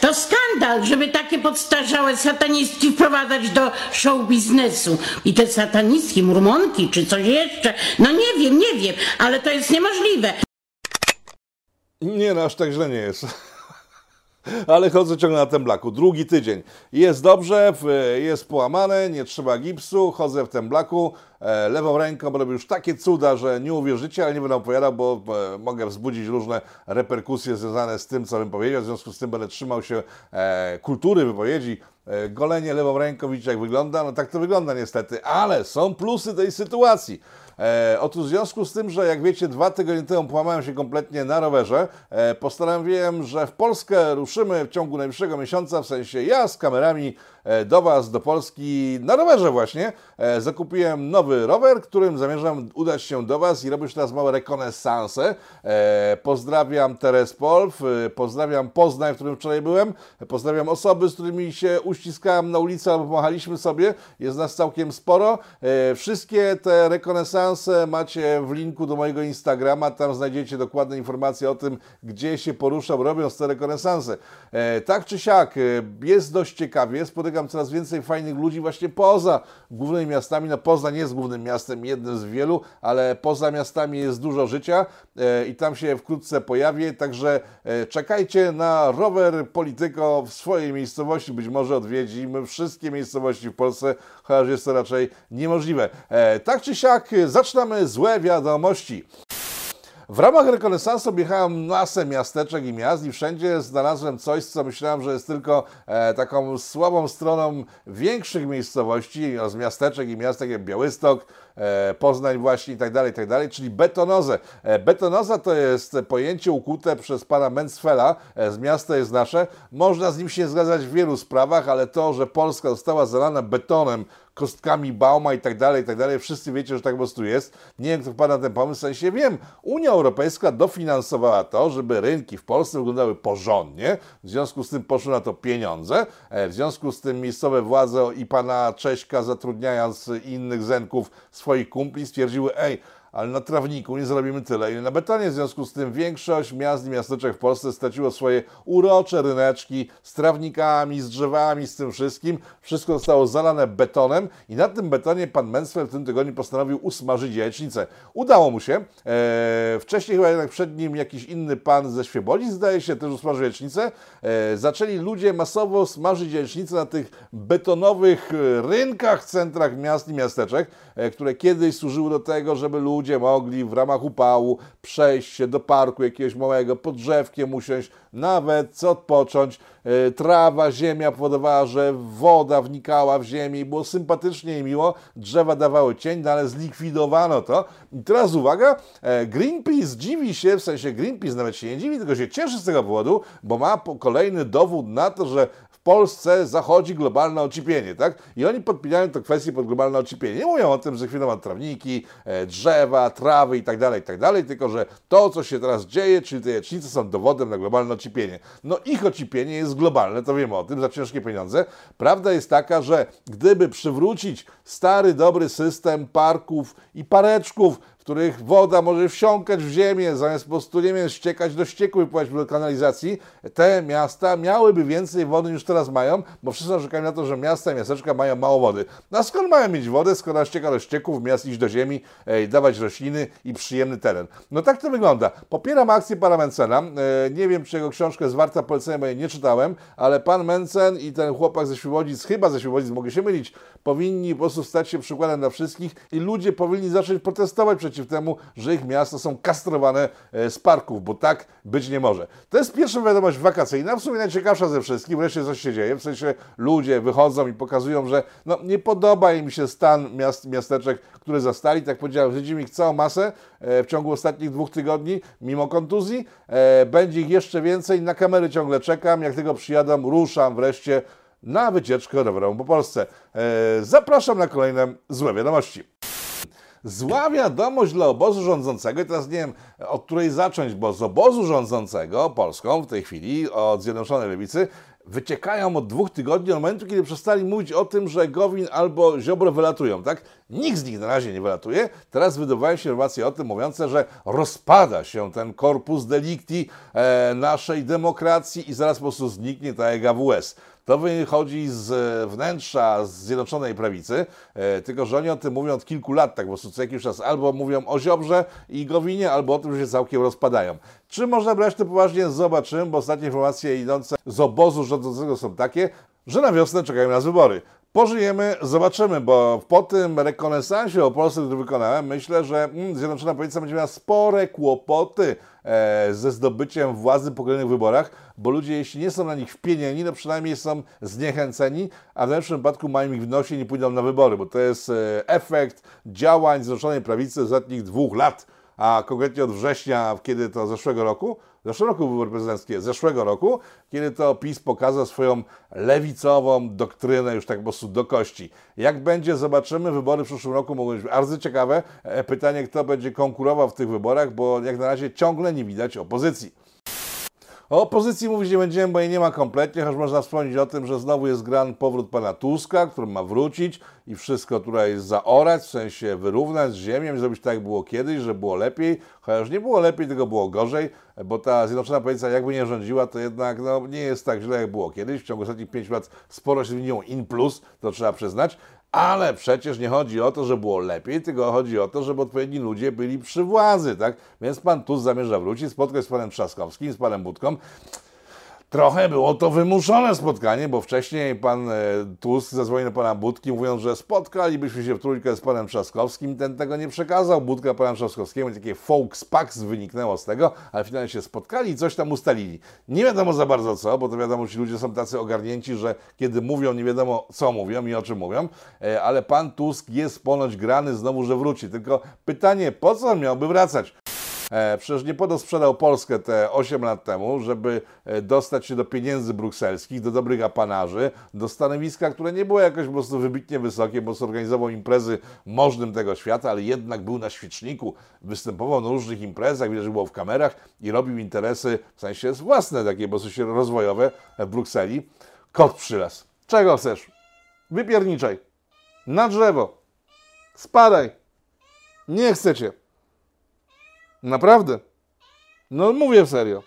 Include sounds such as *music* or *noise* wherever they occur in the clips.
To skandal, żeby takie podstarzałe satanistki wprowadzać do show biznesu. I te satanistki, murmonki czy coś jeszcze. No nie wiem, nie wiem, ale to jest niemożliwe. Nie, no aż tak źle nie jest. Ale chodzę ciągle na tym blaku. Drugi tydzień. Jest dobrze, jest połamane, nie trzeba gipsu, chodzę w tym blaku. E, lewą ręką robię już takie cuda, że nie uwierzycie, ale nie będę opowiadał, bo e, mogę wzbudzić różne reperkusje związane z tym, co bym powiedział. W związku z tym będę trzymał się e, kultury wypowiedzi. Golenie lewą ręką, widzicie jak wygląda? No tak to wygląda niestety, ale są plusy tej sytuacji. E, otóż w związku z tym, że jak wiecie, dwa tygodnie temu połamałem się kompletnie na rowerze, e, postanowiłem, że w Polskę ruszymy w ciągu najbliższego miesiąca, w sensie ja z kamerami do Was, do Polski, na rowerze właśnie. E, zakupiłem nowy rower, którym zamierzam udać się do Was i robić teraz małe rekonesanse. E, pozdrawiam Terespol, w- pozdrawiam Poznań, w którym wczoraj byłem, pozdrawiam osoby, z którymi się uściskałem na ulicy albo pomachaliśmy sobie, jest nas całkiem sporo. E, wszystkie te rekonesanse macie w linku do mojego Instagrama, tam znajdziecie dokładne informacje o tym, gdzie się poruszam robiąc te rekonesanse. E, tak czy siak, e, jest dość ciekawie, spotykam coraz więcej fajnych ludzi właśnie poza głównymi miastami. No Poznań jest głównym miastem, jednym z wielu, ale poza miastami jest dużo życia e, i tam się wkrótce pojawię, także e, czekajcie na rower Polityko w swojej miejscowości, być może odwiedzimy wszystkie miejscowości w Polsce, chociaż jest to raczej niemożliwe. E, tak czy siak, zaczynamy złe wiadomości. W ramach rekonesansu objechałem masę miasteczek i miast i wszędzie znalazłem coś, co myślałem, że jest tylko e, taką słabą stroną większych miejscowości, z miasteczek i miast, jak Białystok, e, Poznań właśnie i tak dalej, tak dalej, czyli betonozę. E, betonoza to jest pojęcie ukute przez pana Mencfela, e, z miasta jest nasze. Można z nim się zgadzać w wielu sprawach, ale to, że Polska została zalana betonem, kostkami Bauma i tak dalej, i tak dalej. Wszyscy wiecie, że tak po prostu jest. Nie wiem, kto wpadł na ten pomysł, w sensie wiem. Unia Europejska dofinansowała to, żeby rynki w Polsce wyglądały porządnie. W związku z tym poszły na to pieniądze. E, W związku z tym miejscowe władze i pana Cześka zatrudniając innych zenków, swoich kumpli, stwierdziły, ej, ale na trawniku nie zrobimy tyle, ile na betonie. W związku z tym większość miast i miasteczek w Polsce straciło swoje urocze ryneczki z trawnikami, z drzewami, z tym wszystkim. Wszystko zostało zalane betonem i na tym betonie pan Mensfeld w tym tygodniu postanowił usmażyć jajecznicę. Udało mu się. Eee, wcześniej chyba jednak przed nim jakiś inny pan ze Świebodzic, zdaje się, też usmażył jajecznicę. Eee, zaczęli ludzie masowo smażyć jajecznicę na tych betonowych e, rynkach centrach miast i miasteczek, e, które kiedyś służyły do tego, żeby ludzie mogli w ramach upału przejść się do parku jakiegoś małego, pod drzewkiem usiąść, nawet co odpocząć. E, Trawa, ziemia powodowała, że woda wnikała w ziemię i było sympatycznie i miło. Drzewa dawały cień, no ale zlikwidowano to. I teraz uwaga, e, Greenpeace dziwi się, w sensie Greenpeace nawet się nie dziwi, tylko się cieszy z tego powodu, bo ma kolejny dowód na to, że Polsce zachodzi globalne ocieplenie, tak? I oni podpinają tę kwestię pod globalne ocieplenie. Nie mówią o tym, że chwilą trawniki, e, drzewa, trawy i tak dalej, i tak dalej, tylko że to, co się teraz dzieje, czyli te jecznice są dowodem na globalne ocieplenie. No ich ocieplenie jest globalne, to wiemy o tym, za ciężkie pieniądze. Prawda jest taka, że gdyby przywrócić stary, dobry system parków i pareczków, których woda może wsiąkać w ziemię, zamiast po prostu, nie wiem, ściekać do ścieku i pływać do kanalizacji, te miasta miałyby więcej wody niż teraz mają, bo wszyscy narzekają na to, że miasta i miasteczka mają mało wody. No a skąd mają mieć wodę, skoro ścieka do ścieków, miast iść do ziemi, e, dawać rośliny i przyjemny teren. No tak to wygląda. Popieram akcję pana Mencena. E, nie wiem, czy jego książka jest warta polecenia, bo jej nie czytałem, ale pan Mencen i ten chłopak ze Świebodzic, chyba ze Świebodzic, mogę się mylić, powinni po prostu stać się przykładem dla wszystkich i ludzie powinni zacząć protestować przeciw temu, że ich miasta są kastrowane e, z parków, bo tak być nie może. To jest pierwsza wiadomość wakacyjna, w sumie najciekawsza ze wszystkich, wreszcie coś się dzieje, w sensie ludzie wychodzą i pokazują, że no, nie podoba im się stan miast, miasteczek, które zastali, tak powiedziałem, zwiedzimy ich całą masę e, w ciągu ostatnich dwóch tygodni, mimo kontuzji, e, będzie ich jeszcze więcej, na kamery ciągle czekam, jak tylko przyjadą, ruszam wreszcie na wycieczkę rowerową po Polsce. Zapraszam na kolejne złe wiadomości. Zła wiadomość dla obozu rządzącego, i teraz nie wiem, od której zacząć, bo z obozu rządzącego Polską w tej chwili, od Zjednoczonej Lewicy, wyciekają od dwóch tygodni, od momentu, kiedy przestali mówić o tym, że Gowin albo Ziobro wylatują, tak? Nikt z nich na razie nie wylatuje. Teraz wydobywają się informacje o tym mówiące, że rozpada się ten korpus delicti e, naszej demokracji i zaraz po prostu zniknie ta jak. To wychodzi z wnętrza Zjednoczonej Prawicy, e, tylko że oni o tym mówią od kilku lat, tak po prostu co jakiś czas albo mówią o Ziobrze i Gowinie, albo o tym, że się całkiem rozpadają. Czy można brać to poważnie? Zobaczymy, bo ostatnie informacje idące z obozu rządzącego są takie, że na wiosnę czekają nas wybory. Pożyjemy, zobaczymy, bo po tym rekonesansie o Polsce, który wykonałem, myślę, że mm, Zjednoczona Prawica będzie miała spore kłopoty e, ze zdobyciem władzy po kolejnych wyborach, bo ludzie, jeśli nie są na nich wpienieni, no przynajmniej są zniechęceni, a w lepszym wypadku mają ich w nosie i nie pójdą na wybory, bo to jest e, efekt działań Zjednoczonej Prawicy z ostatnich dwóch lat a konkretnie od września, kiedy to zeszłego roku, zeszłego roku prezydenckie, zeszłego roku, kiedy to PiS pokazał swoją lewicową doktrynę już tak po prostu do kości. Jak będzie, zobaczymy. Wybory w przyszłym roku mogą być bardzo ciekawe. E, pytanie, kto będzie konkurował w tych wyborach, bo jak na razie ciągle nie widać opozycji. O opozycji mówić nie będziemy, bo jej nie ma kompletnie, choć można wspomnieć o tym, że znowu jest gran powrót pana Tuska, który ma wrócić i wszystko tutaj zaorać, w sensie wyrównać z ziemią, zrobić tak jak było kiedyś, że było lepiej, chociaż nie było lepiej, tylko było gorzej, bo ta Zjednoczona Prawica jakby nie rządziła, to jednak no, nie jest tak źle jak było kiedyś. W ciągu ostatnich pięciu lat sporo się zmieniło in plus, to trzeba przyznać. Ale przecież nie chodzi o to, że było lepiej, tylko chodzi o to, żeby odpowiedni ludzie byli przy władzy, tak? Więc pan Tusk zamierza wrócić, spotkać z panem Trzaskowskim, z panem Budką. Trochę było to wymuszone spotkanie, bo wcześniej pan e, Tusk zadzwonił do pana Budki, mówiąc, że spotkalibyśmy się w trójkę z panem Trzaskowskim. Ten tego nie przekazał. Budka pana Trzaskowskiemu, takie folks wyniknęło z tego, ale finalnie się spotkali i coś tam ustalili. Nie wiadomo za bardzo co, bo to wiadomo, ci ludzie są tacy ogarnięci, że kiedy mówią, nie wiadomo co mówią i o czym mówią, e, ale pan Tusk jest ponoć grany znowu, że wróci. Tylko pytanie, po co miałby wracać? E, przecież nie po to sprzedał Polskę te 8 lat temu, żeby e, dostać się do pieniędzy brukselskich, do dobrych apanarzy, do stanowiska, które nie było jakoś po prostu wybitnie wysokie, bo zorganizował imprezy możnym tego świata, ale jednak był na świeczniku, występował na różnych imprezach, widać, że było w kamerach i robił interesy, w sensie własne takie, po prostu rozwojowe w Brukseli. Kot przylas. Czego chcesz? Wypierniczaj. Na drzewo. Spadaj. Nie chcecie. Naprawdę. No mówię serio.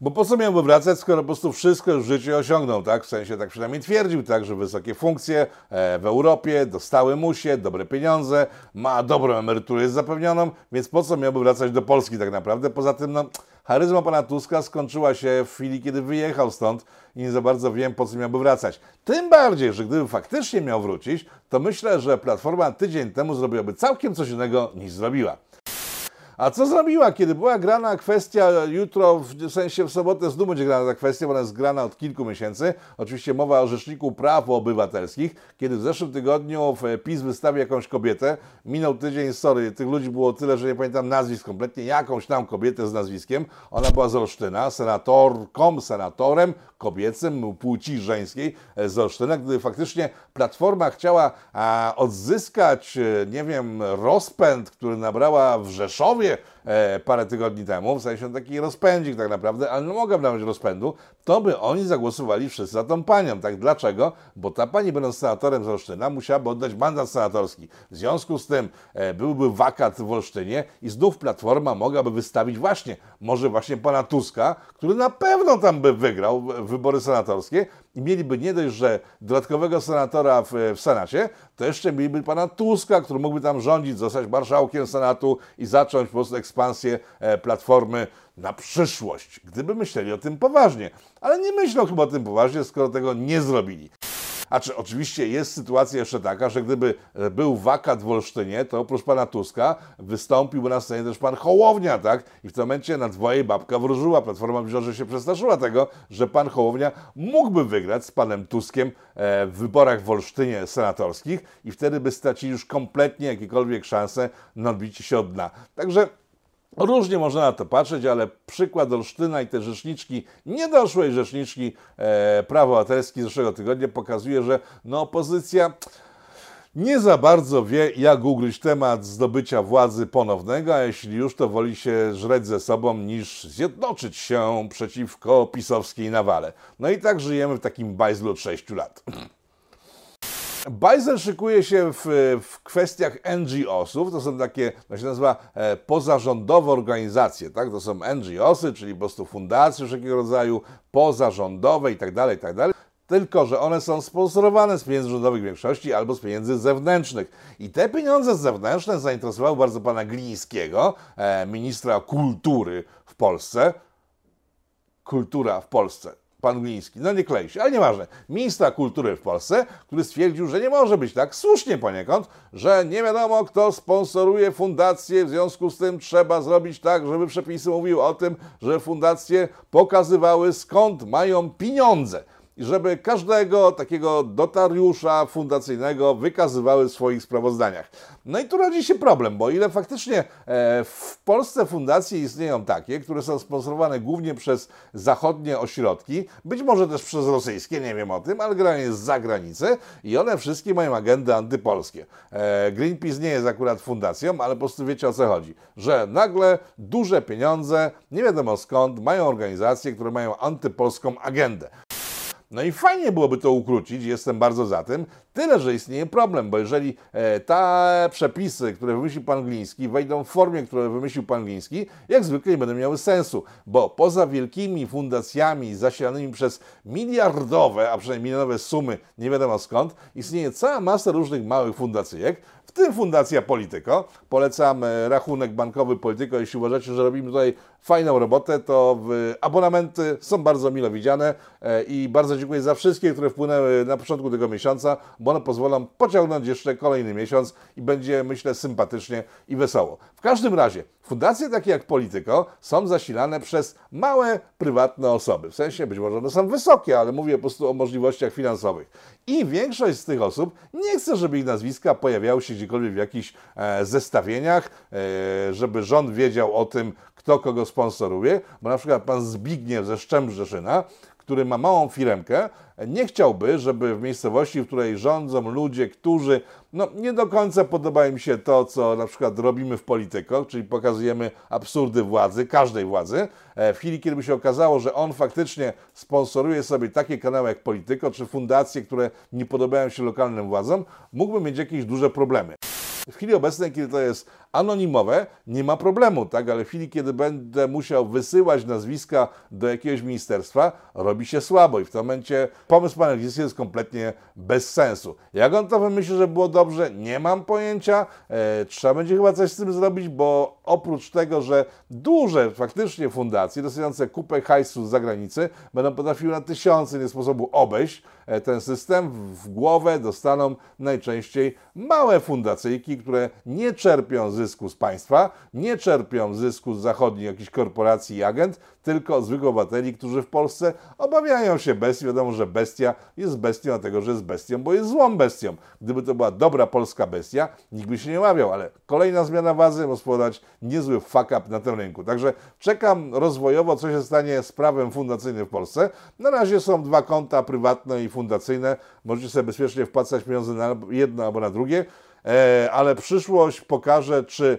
Bo po co miałby wracać, skoro po prostu wszystko już w życiu osiągnął, tak? W sensie tak przynajmniej twierdził, tak, że wysokie funkcje e, w Europie, dostały mu się, dobre pieniądze, ma dobrą emeryturę jest zapewnioną, więc po co miałby wracać do Polski tak naprawdę? Poza tym, no, charyzma pana Tuska skończyła się w chwili, kiedy wyjechał stąd i nie za bardzo wiem, po co miałby wracać. Tym bardziej, że gdyby faktycznie miał wrócić, to myślę, że Platforma tydzień temu zrobiłaby całkiem coś innego niż zrobiła. A co zrobiła, kiedy była grana kwestia jutro, w sensie w sobotę znów będzie grana ta kwestia, bo ona jest grana od kilku miesięcy. Oczywiście mowa o Rzeczniku Praw Obywatelskich, kiedy w zeszłym tygodniu w PiS wystawi jakąś kobietę. Minął tydzień, sorry, tych ludzi było tyle, że nie pamiętam nazwisk kompletnie, jakąś tam kobietę z nazwiskiem. Ona była z Olsztyna, senatorką, senatorem kobiecym, płci żeńskiej z Olsztyna, gdy faktycznie Platforma chciała a, odzyskać, nie wiem, rozpęd, który nabrała w Rzeszowie, e, parę tygodni temu, w sensie taki rozpędzik tak naprawdę, ale no mogę nawet rozpędu, to by oni zagłosowali wszyscy za tą panią. Tak dlaczego? Bo ta pani będąc senatorem z Olsztyna musiałaby oddać mandat senatorski. W związku z tym e, byłby wakat w Olsztynie i znów Platforma mogłaby wystawić właśnie, może właśnie pana Tuska, który na pewno tam by wygrał wybory senatorskie i mieliby nie dość, że dodatkowego senatora w, w Senacie, to jeszcze mieliby pana Tuska, który mógłby tam rządzić, zostać marszałkiem Senatu i zacząć po prostu ekspansję e, Platformy na przyszłość, gdyby myśleli o tym poważnie. Ale nie myślą chyba o tym poważnie, skoro tego nie zrobili. A czy oczywiście jest sytuacja jeszcze taka, że gdyby e, był wakat w Olsztynie, to oprócz pana Tuska wystąpiłby na scenie też pan Hołownia, tak? I w tym momencie na dwoje babka wróżyła. Platforma myślała, że się przestraszyła tego, że pan Hołownia mógłby wygrać z panem Tuskiem e, w wyborach w Olsztynie senatorskich i wtedy by stracili już kompletnie jakiekolwiek szanse na odbicie się od dna. Także Różnie można na to patrzeć, ale przykład Olsztyna i te rzeczniczki, niedoszłej rzeczniczki e, prawo obywatelskie z zeszłego tygodnia pokazuje, że no, opozycja nie za bardzo wie, jak ugryźć temat zdobycia władzy ponownego, a jeśli już, to woli się żreć ze sobą, niż zjednoczyć się przeciwko pisowskiej nawale. No i tak żyjemy w takim bajzlu od 6 lat. Bajzel szykuje się w, w kwestiach NGO-sów, to są takie, to się nazywa e, pozarządowe organizacje, tak? To są NGO-sy, czyli po prostu fundacje wszelkiego rodzaju, pozarządowe i tak dalej, i tak dalej. Tylko, że one są sponsorowane z pieniędzy rządowych w większości albo z pieniędzy zewnętrznych. I te pieniądze zewnętrzne zainteresowały bardzo pana Glińskiego, e, ministra kultury w Polsce. Kultura w Polsce pan Gliński, no nie klei się, ale nieważne, ministra kultury w Polsce, który stwierdził, że nie może być tak, słusznie poniekąd, że nie wiadomo kto sponsoruje fundację, w związku z tym trzeba zrobić tak, żeby przepisy mówiły o tym, że fundacje pokazywały skąd mają pieniądze i żeby każdego takiego dotariusza fundacyjnego wykazywały w swoich sprawozdaniach. No i tu rodzi się problem, bo ile faktycznie e, w Polsce fundacje istnieją takie, które są sponsorowane głównie przez zachodnie ośrodki, być może też przez rosyjskie, nie wiem o tym, ale generalnie z zagranicy i one wszystkie mają agendy antypolskie. E, Greenpeace nie jest akurat fundacją, ale po prostu wiecie o co chodzi, że nagle duże pieniądze, nie wiadomo skąd, mają organizacje, które mają antypolską agendę. No i fajnie byłoby to ukrócić, jestem bardzo za tym, tyle, że istnieje problem, bo jeżeli te przepisy, które wymyślił pan Gliński, wejdą w formie, które wymyślił pan Gliński, jak zwykle nie będą miały sensu, bo poza wielkimi fundacjami zasilanymi przez miliardowe, a przynajmniej milionowe sumy, nie wiadomo skąd, istnieje cała masa różnych małych fundacyjek, w tym Fundacja Polityko. Polecam e, rachunek bankowy Polityko. Jeśli uważacie, że robimy tutaj fajną robotę, to abonamenty są bardzo mile widziane e, i bardzo dziękuję za wszystkie, które wpłynęły na początku tego miesiąca, bo one pozwolą pociągnąć jeszcze kolejny miesiąc i będzie, myślę, sympatycznie i wesoło. W każdym razie, fundacje takie jak Polityko są zasilane przez małe, prywatne osoby. W sensie, być może one są wysokie, ale mówię po prostu o możliwościach finansowych. I większość z tych osób nie chce, żeby ich nazwiska pojawiały się gdziekolwiek w jakichś e, zestawieniach, e, żeby rząd wiedział o tym, kto kogo sponsoruje, bo na przykład pan Zbigniew ze Szczębrzeszyna który ma małą firmkę, nie chciałby, żeby w miejscowości, w której rządzą ludzie, którzy no, nie do końca podoba im się to, co na przykład robimy w polityko, czyli pokazujemy absurdy władzy, każdej władzy, e, w chwili, kiedy by się okazało, że on faktycznie sponsoruje sobie takie kanały jak Polityko, czy fundacje, które nie podobają się lokalnym władzom, mógłby mieć jakieś duże problemy. W chwili obecnej, kiedy to jest anonimowe, nie ma problemu, tak? Ale w chwili, kiedy będę musiał wysyłać nazwiska do jakiegoś ministerstwa, robi się słabo i w tym momencie pomysł pana jest kompletnie bez sensu. Jak on to wymyśli, że było dobrze, nie mam pojęcia. E, trzeba będzie chyba coś z tym zrobić, bo oprócz tego, że duże faktycznie fundacje dostające kupę hajsu z zagranicy będą potrafiły na tysiące nie sposobu obejść e, ten system, w głowę dostaną najczęściej małe fundacyjki, które nie czerpią zysku z państwa, nie czerpią zysku z zachodnich jakichś korporacji i agent, tylko zwykłych obywateli, którzy w Polsce obawiają się bestii. Wiadomo, że bestia jest bestią, dlatego że jest bestią, bo jest złą bestią. Gdyby to była dobra polska bestia, nikt by się nie ławiał, ale kolejna zmiana wazy może spowodować niezły fuck up na tym rynku. Także czekam rozwojowo, co się stanie z prawem fundacyjnym w Polsce. Na razie są dwa konta prywatne i fundacyjne. Możecie sobie bezpiecznie wpłacać pieniądze na jedno albo na drugie. E, ale przyszłość pokaże, czy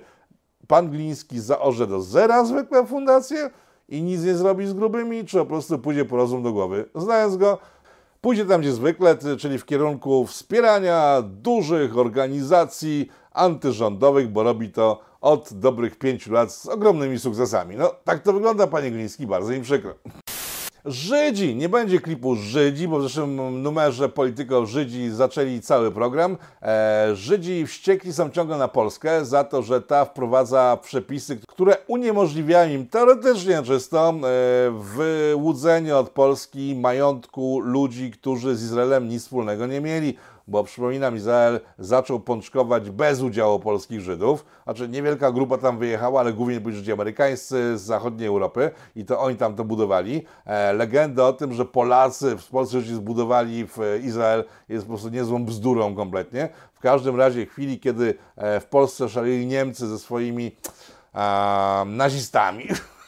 pan Gliński zaorze do zera zwykłe fundacje i nic nie zrobi z grubymi, czy po prostu pójdzie po rozum do głowy. Znając go, pójdzie tam gdzie zwykle, czyli w kierunku wspierania dużych organizacji antyrządowych, bo robi to od dobrych pięciu lat z ogromnymi sukcesami. No, tak to wygląda, panie Gliński, bardzo mi przykro. Żydzi! Nie będzie klipu Żydzi, bo w zeszłym numerze Polityko Żydzi zaczęli cały program. E, Żydzi wściekli są ciągle na Polskę za to, że ta wprowadza przepisy, które uniemożliwiają im teoretycznie czysto e, wyłudzenie od Polski majątku ludzi, którzy z Izraelem nic wspólnego nie mieli bo przypominam, Izrael zaczął pączkować bez udziału polskich Żydów. Znaczy niewielka grupa tam wyjechała, ale głównie byli Żydzi amerykańscy z zachodniej Europy i to oni tam to budowali. E, legenda o tym, że Polacy, w Polsce Żydzi zbudowali w Izrael jest po prostu niezłą bzdurą kompletnie. W każdym razie chwili, kiedy e, w Polsce szaleli Niemcy ze swoimi nazistami, *laughs*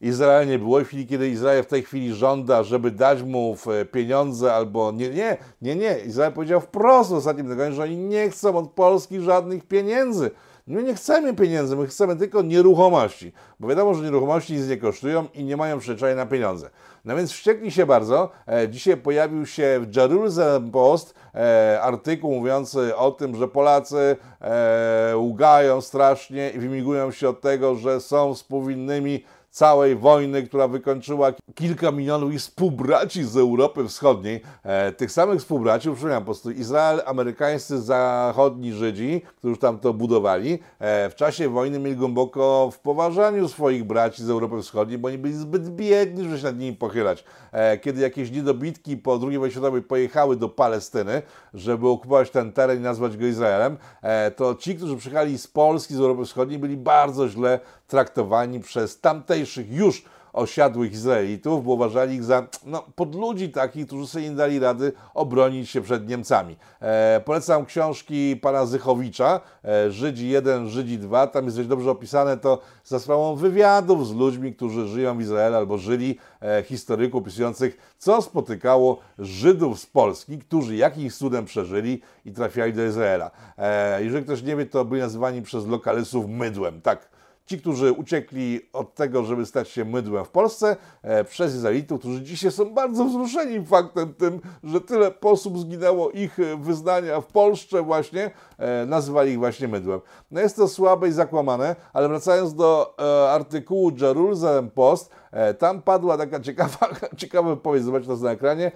Izrael nie było. W chwili, kiedy Izrael w tej chwili żąda, żeby dać mu pieniądze albo nie, nie, nie, nie. Izrael powiedział wprost w ostatnim tygodniu, że oni nie chcą od Polski żadnych pieniędzy. My nie chcemy pieniędzy, my chcemy tylko nieruchomości, bo wiadomo, że nieruchomości nic nie kosztują i nie mają przyczaj na pieniądze. No więc wściekli się bardzo. E, dzisiaj pojawił się w Jerusalem Post e, artykuł mówiący o tym, że Polacy e, ugają strasznie i wymigują się od tego, że są współwinnymi całej wojny, która wykończyła kilka milionów ich współbraci z Europy Wschodniej. E, tych samych współbraci, przypominam po prostu Izrael, amerykańscy zachodni Żydzi, którzy tam to budowali, e, w czasie wojny mieli głęboko w poważaniu swoich braci z Europy Wschodniej, bo oni byli zbyt biedni, żeby się nad nimi pochylać. E, kiedy jakieś niedobitki po II wojnie światowej pojechały do Palestyny, żeby okupować ten teren i nazwać go Izraelem, e, to ci, którzy przyjechali z Polski, z Europy Wschodniej, byli bardzo źle traktowani przez tamtejszych już osiadłych Izraelitów, bo uważali ich za no, podludzi takich, którzy sobie nie dali rady obronić się przed Niemcami. E, polecam książki pana Zychowicza, e, Żydzi 1, Żydzi 2, tam jest dość dobrze opisane to za sprawą wywiadów z ludźmi, którzy żyją w Izraelu albo żyli, e, historyków opisujących, co spotykało Żydów z Polski, którzy jakimś cudem przeżyli i trafiali do Izraela. E, jeżeli ktoś nie wie, to byli nazywani przez lokalysów mydłem, tak Ci, którzy uciekli od tego, żeby stać się mydłem w Polsce, e, przez Izraelitów, którzy dzisiaj są bardzo wzruszeni faktem tym, że tyle osób zginęło ich e, wyznania w Polsce właśnie, e, nazywali ich właśnie mydłem. No jest to słabe i zakłamane, ale wracając do artykułu Jerusalem Post, tam padła taka ciekawa, *laughs* ciekawa wypowiedź, zobaczcie to na ekranie,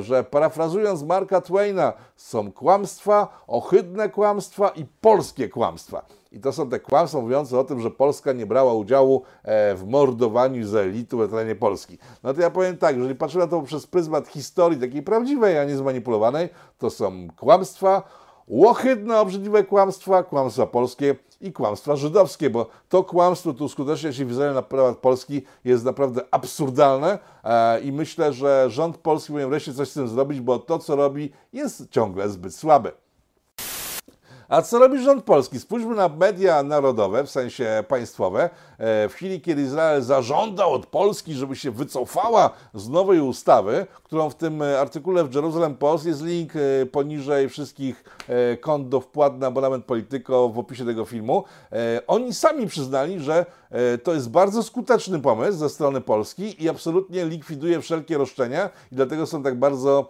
że parafrazując Marka Twaina, są kłamstwa, ohydne kłamstwa i polskie kłamstwa. I to są te kłamstwa mówiące o tym, że Polska nie brała udziału e, w mordowaniu Izraelitów na terenie Polski. No to ja powiem tak, jeżeli patrzymy na to przez pryzmat historii takiej prawdziwej, a nie zmanipulowanej, to są kłamstwa, łohydne, obrzydliwe kłamstwa, kłamstwa polskie i kłamstwa żydowskie, bo to kłamstwo, tu skutecznie się w na temat Polski jest naprawdę absurdalne e, i myślę, że rząd polski powinien wreszcie coś z tym zrobić, bo to, co robi, jest ciągle zbyt słabe. A co robi rząd polski? Spójrzmy na media narodowe, w sensie państwowe. E, w chwili, kiedy Izrael zażądał od Polski, żeby się wycofała z nowej ustawy, którą w tym artykule w Jerusalem Post jest link e, poniżej wszystkich e, kont do wpłat na abonament Polityko w opisie tego filmu, oni sami przyznali, że to jest bardzo skuteczny pomysł ze strony Polski i absolutnie likwiduje wszelkie roszczenia i dlatego są tak bardzo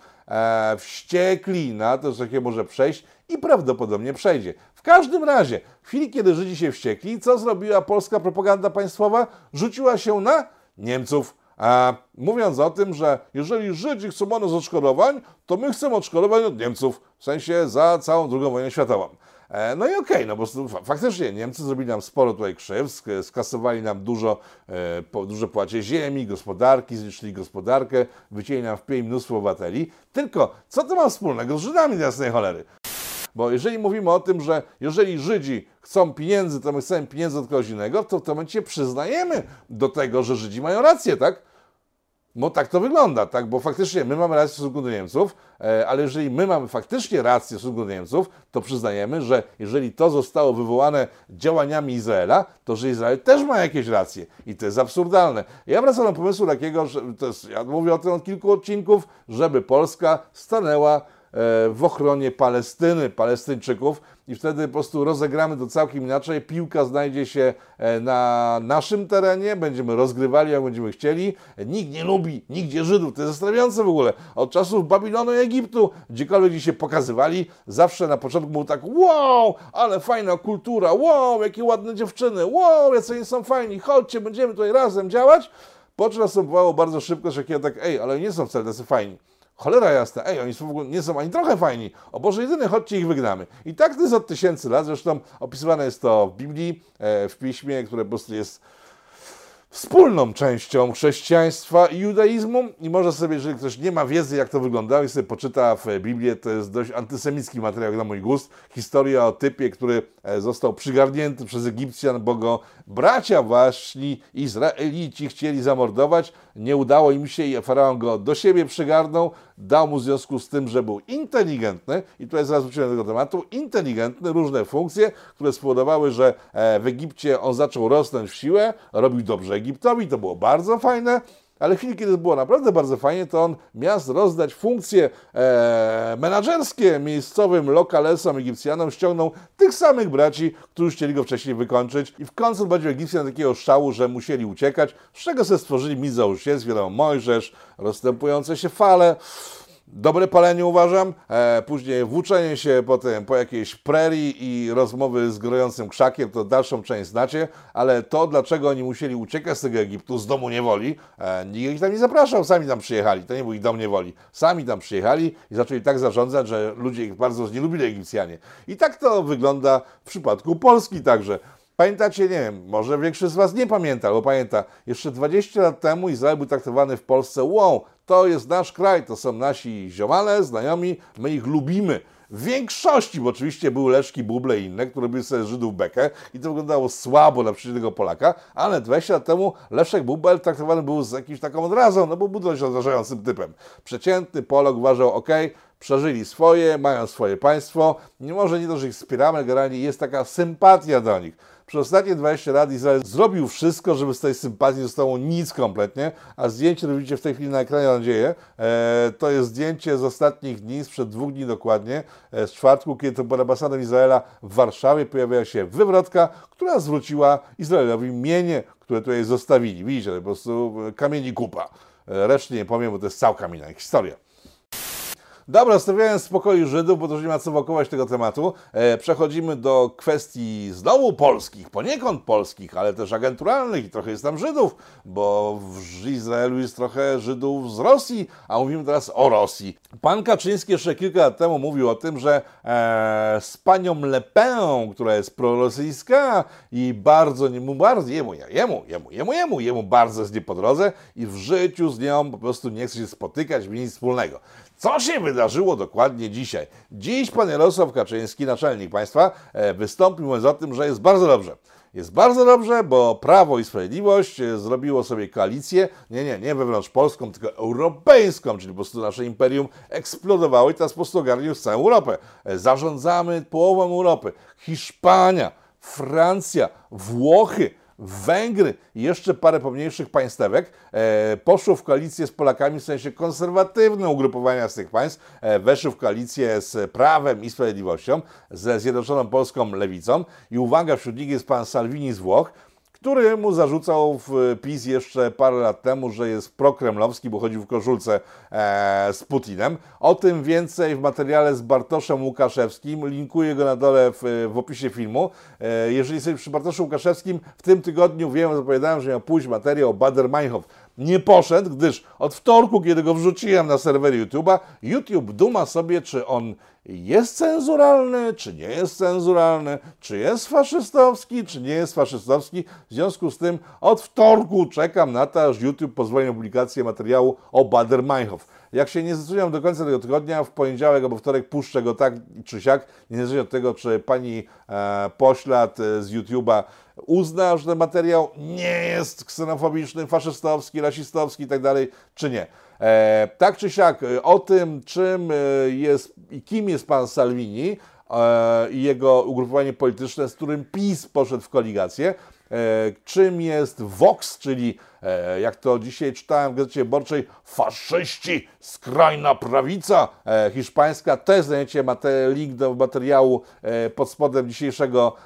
wściekli na to, że takie może przejść i prawdopodobnie przejdzie. W każdym razie, w chwili, kiedy Żydzi się wściekli, co zrobiła polska propaganda państwowa? Rzuciła się na Niemców. A mówiąc o tym, że jeżeli Żydzi chcą od nas odszkodowań, to my chcemy odszkodowań od Niemców, w sensie za całą II wojnę światową. E, no i okej, okay, no bo faktycznie Niemcy zrobili nam sporo tutaj krzywd, skasowali nam dużo, e, duże płacie ziemi, gospodarki, zniszczyli gospodarkę, wycięli nam w pień mnóstwo obywateli. Tylko co to ma wspólnego z Żydami jasnej cholery? Bo jeżeli mówimy o tym, że jeżeli Żydzi chcą pieniędzy, to my chcemy pieniędzy od kogoś innego, to w tym momencie przyznajemy do tego, że Żydzi mają rację, tak? Bo tak to wygląda, tak? Bo faktycznie my mamy rację w stosunku do Niemców, e, ale jeżeli my mamy faktycznie rację w stosunku do Niemców, to przyznajemy, że jeżeli to zostało wywołane działaniami Izraela, to że Izrael też ma jakieś racje. I to jest absurdalne. Ja wracam do pomysłu takiego, że to jest, ja mówię o tym od kilku odcinków, żeby Polska stanęła E, w ochronie Palestyny, Palestyńczyków i wtedy po prostu rozegramy to całkiem inaczej. Piłka znajdzie się e, na naszym terenie, będziemy rozgrywali jak będziemy chcieli. Nikt nie lubi nigdzie Żydów, to jest zastanawiające w ogóle. Od czasów Babilonu i Egiptu, gdziekolwiek gdzie się pokazywali, zawsze na początku było tak wow, ale fajna kultura, wow, jakie ładne dziewczyny, wow, jacy oni są fajni, chodźcie, będziemy tutaj razem działać. Po czym następowało bardzo szybko, że kiedy tak, ej, ale nie są wcale tacy fajni. Cholera jasna, ej, oni są w ogóle nie są ani trochę fajni. O Boże, jedyny, chodźcie ich wygnamy. I tak to jest od tysięcy lat, zresztą opisywane jest to w Biblii, e, w Piśmie, które po prostu jest wspólną częścią chrześcijaństwa i judaizmu i może sobie, jeżeli ktoś nie ma wiedzy, jak to wyglądało i sobie poczyta w Biblię, to jest dość antysemicki materiał na mój gust. Historia o typie, który e, został przygarnięty przez Egipcjan, bo go bracia właśnie Izraelici chcieli zamordować, nie udało im się i faraon go do siebie przygarnął, dał mu w związku z tym, że był inteligentny, i tutaj zaraz wrócimy do tego tematu, inteligentny, różne funkcje, które spowodowały, że e, w Egipcie on zaczął rosnąć w siłę, robił dobrze Egiptowi, to było bardzo fajne, ale w chwili, kiedy było naprawdę bardzo fajnie, to on miast rozdać funkcje e, menadżerskie miejscowym lokalesom Egipcjanom, ściągnął tych samych braci, którzy chcieli go wcześniej wykończyć. I w końcu doprowadził Egipcjan do takiego szału, że musieli uciekać, z czego sobie stworzyli założycielstw, wiadomo, Mojżesz, rozstępujące się fale, Dobre palenie uważam, e, później włóczenie się potem po jakiejś prerii i rozmowy z grojącym krzakiem, to dalszą część znacie, ale to, dlaczego oni musieli uciekać z tego Egiptu, z domu niewoli, e, nikt ich tam nie zapraszał, sami tam przyjechali, to nie był ich dom niewoli, sami tam przyjechali i zaczęli tak zarządzać, że ludzie ich bardzo nie lubili Egipcjanie. I tak to wygląda w przypadku Polski także. Pamiętacie, nie wiem, może większość z Was nie pamięta, bo pamięta, jeszcze 20 lat temu Izrael był traktowany w Polsce, wow, to jest nasz kraj, to są nasi ziomale, znajomi, my ich lubimy. W większości, bo oczywiście były Leszki, Buble i inne, które były sobie Żydów bekę i to wyglądało słabo na przeciwnego Polaka, ale 20 lat temu Leszek Bubel traktowany był z jakimś taką odrazą, no bo był dość odrażającym typem. Przeciętny Polak uważał, ok, przeżyli swoje, mają swoje państwo, nie może nie to, że ich wspieramy, generalnie jest taka sympatia do nich. Przez ostatnie 20 lat Izrael zrobił wszystko, żeby z tej sympatii nie zostało nic kompletnie, a zdjęcie, które widzicie w tej chwili na ekranie, mam nadzieję, e, to jest zdjęcie z ostatnich dni, sprzed dwóch dni dokładnie, e, z czwartku, kiedy to pod ambasadą Izraela w Warszawie pojawiła się wywrotka, która zwróciła Izraelowi mienie, które tutaj zostawili. Widzicie, po prostu kamieni kupa. E, reszty nie powiem, bo to jest całka inna historia. Dobra, stawiając spokoju Żydów, bo to już nie ma co wokować tego tematu, e, przechodzimy do kwestii znowu polskich, poniekąd polskich, ale też agenturalnych i trochę jest tam Żydów, bo w Izraelu jest trochę Żydów z Rosji, a mówimy teraz o Rosji. Pan Kaczyński jeszcze kilka lat temu mówił o tym, że e, z panią Le Pen, która jest prorosyjska i bardzo, mu bardzo, jemu, jemu, jemu, jemu, jemu, jemu bardzo jest nie po drodze i w życiu z nią po prostu nie chce się spotykać, nic wspólnego. Co się wydarzyło dokładnie dzisiaj? Dziś pan Jarosław Kaczyński, naczelnik państwa, e, wystąpił mówiąc o tym, że jest bardzo dobrze. Jest bardzo dobrze, bo Prawo i Sprawiedliwość e, zrobiło sobie koalicję, nie, nie, nie wewnątrz polską, tylko europejską, czyli po prostu nasze imperium eksplodowało i teraz po prostu ogarnił całą Europę. E, zarządzamy połową Europy. Hiszpania, Francja, Włochy, Węgry i jeszcze parę pomniejszych państwek e, poszło w koalicję z Polakami, w sensie konserwatywne ugrupowania z tych państw, e, weszły w koalicję z Prawem i Sprawiedliwością, ze Zjednoczoną Polską Lewicą. I uwaga, wśród nich jest pan Salvini z Włoch, który mu zarzucał w PiS jeszcze parę lat temu, że jest prokremlowski, bo chodził w koszulce e, z Putinem. O tym więcej w materiale z Bartoszem Łukaszewskim. Linkuję go na dole w, w opisie filmu. E, jeżeli jesteś przy Bartoszu Łukaszewskim, w tym tygodniu wiem, zapowiadałem, że miał pójść materiał o Bader-Meinhof. Nie poszedł, gdyż od wtorku, kiedy go wrzuciłem na serwery YouTube'a, YouTube duma sobie, czy on jest cenzuralny, czy nie jest cenzuralny, czy jest faszystowski, czy nie jest faszystowski. W związku z tym od wtorku czekam na to, aż YouTube pozwoli na publikację materiału o Bader-Meinhof. Jak się nie zdecyduję do końca tego tygodnia, w poniedziałek albo wtorek puszczę go tak czy siak, niezależnie od tego, czy pani e, poślad e, z YouTube'a uzna, że ten materiał nie jest ksenofobiczny, faszystowski, rasistowski itd., tak czy nie. E, tak czy siak, e, o tym, czym e, jest i kim jest pan Salvini e, i jego ugrupowanie polityczne, z którym PiS poszedł w koligację, czym jest Vox, czyli E, jak to dzisiaj czytałem w Gazecie Wyborczej, faszyści, skrajna prawica e, hiszpańska. Też znajdziecie link do materiału e, pod spodem dzisiejszego